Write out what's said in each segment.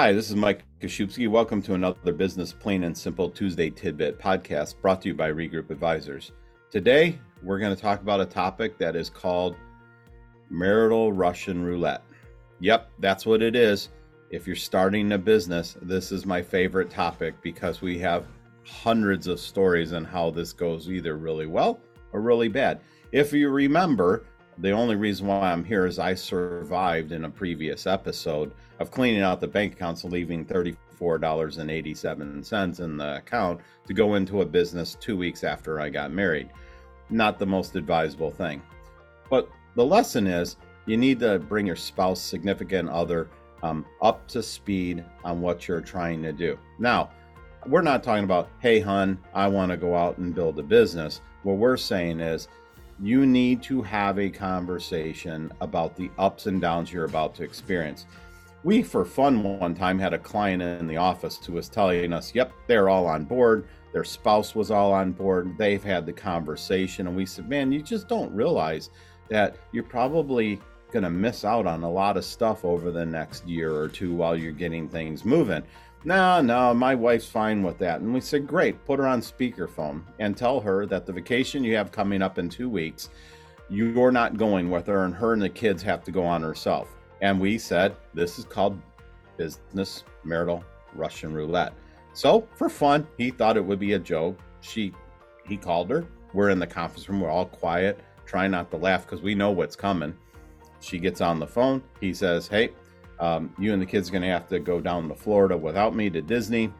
Hi, this is Mike Kaszubski. Welcome to another Business Plain and Simple Tuesday Tidbit podcast brought to you by Regroup Advisors. Today, we're going to talk about a topic that is called marital Russian roulette. Yep, that's what it is. If you're starting a business, this is my favorite topic because we have hundreds of stories on how this goes either really well or really bad. If you remember, the only reason why I'm here is I survived in a previous episode of cleaning out the bank accounts and leaving $34.87 in the account to go into a business two weeks after I got married. Not the most advisable thing. But the lesson is you need to bring your spouse, significant other, um, up to speed on what you're trying to do. Now, we're not talking about, hey, hun, I want to go out and build a business. What we're saying is, you need to have a conversation about the ups and downs you're about to experience. We, for fun, one time had a client in the office who was telling us, yep, they're all on board. Their spouse was all on board. They've had the conversation. And we said, man, you just don't realize that you're probably going to miss out on a lot of stuff over the next year or two while you're getting things moving. No, no, my wife's fine with that. And we said, great, put her on speakerphone and tell her that the vacation you have coming up in two weeks, you're not going with her, and her and the kids have to go on herself. And we said, this is called business marital Russian roulette. So for fun, he thought it would be a joke. She, he called her. We're in the conference room. We're all quiet, trying not to laugh because we know what's coming. She gets on the phone. He says, hey, um, you and the kids going to have to go down to Florida without me to Disney.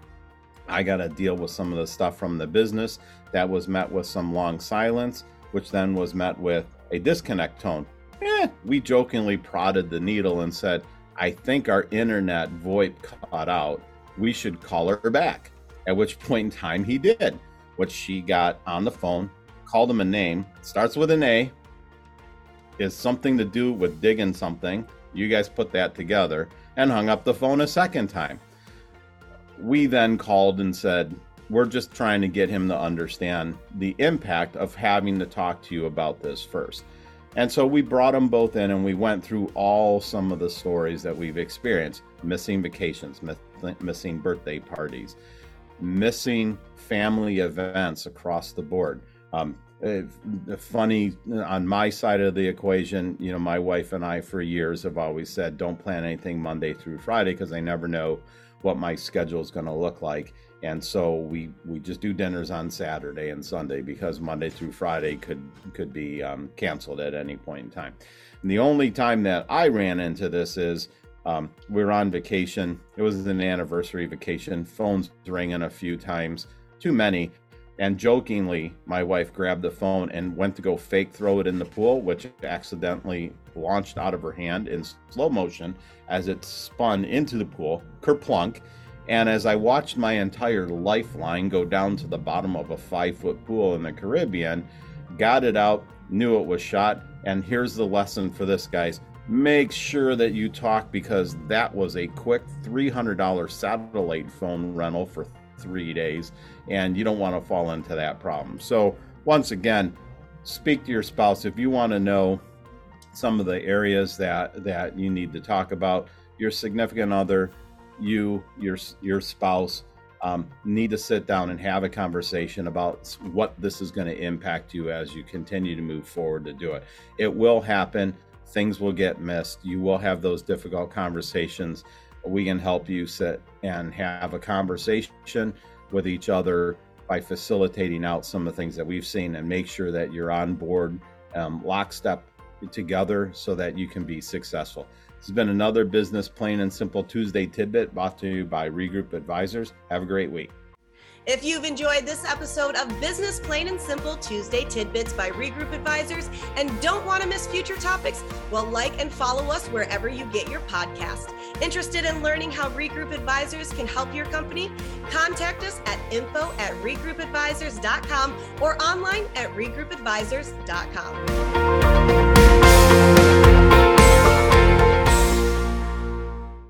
I got to deal with some of the stuff from the business. That was met with some long silence, which then was met with a disconnect tone. Eh, we jokingly prodded the needle and said, I think our internet VoIP cut out. We should call her back. At which point in time he did. What she got on the phone, called him a name, starts with an A, is something to do with digging something you guys put that together and hung up the phone a second time. We then called and said, We're just trying to get him to understand the impact of having to talk to you about this first. And so we brought them both in and we went through all some of the stories that we've experienced missing vacations, missing birthday parties, missing family events across the board. Um, funny on my side of the equation you know my wife and i for years have always said don't plan anything monday through friday because i never know what my schedule is going to look like. And so we we just do dinners on saturday and sunday because monday through friday could could be um, canceled at any point in time. And the only time that i ran into this is um, we are on vacation. It was an anniversary vacation. Phones ringing a few times. Too many and jokingly, my wife grabbed the phone and went to go fake throw it in the pool, which accidentally launched out of her hand in slow motion as it spun into the pool, kerplunk. And as I watched my entire lifeline go down to the bottom of a five foot pool in the Caribbean, got it out, knew it was shot. And here's the lesson for this, guys make sure that you talk because that was a quick $300 satellite phone rental for three days, and you don't want to fall into that problem. So, once again, speak to your spouse if you want to know some of the areas that that you need to talk about. Your significant other, you, your your spouse, um, need to sit down and have a conversation about what this is going to impact you as you continue to move forward to do it. It will happen. Things will get missed. You will have those difficult conversations we can help you sit and have a conversation with each other by facilitating out some of the things that we've seen and make sure that you're on board um, lockstep together so that you can be successful. This has been another Business Plain and Simple Tuesday tidbit brought to you by Regroup Advisors. Have a great week. If you've enjoyed this episode of Business Plain and Simple Tuesday Tidbits by Regroup Advisors and don't want to miss future topics, well, like and follow us wherever you get your podcast. Interested in learning how Regroup Advisors can help your company? Contact us at info at regroupadvisors.com or online at regroupadvisors.com.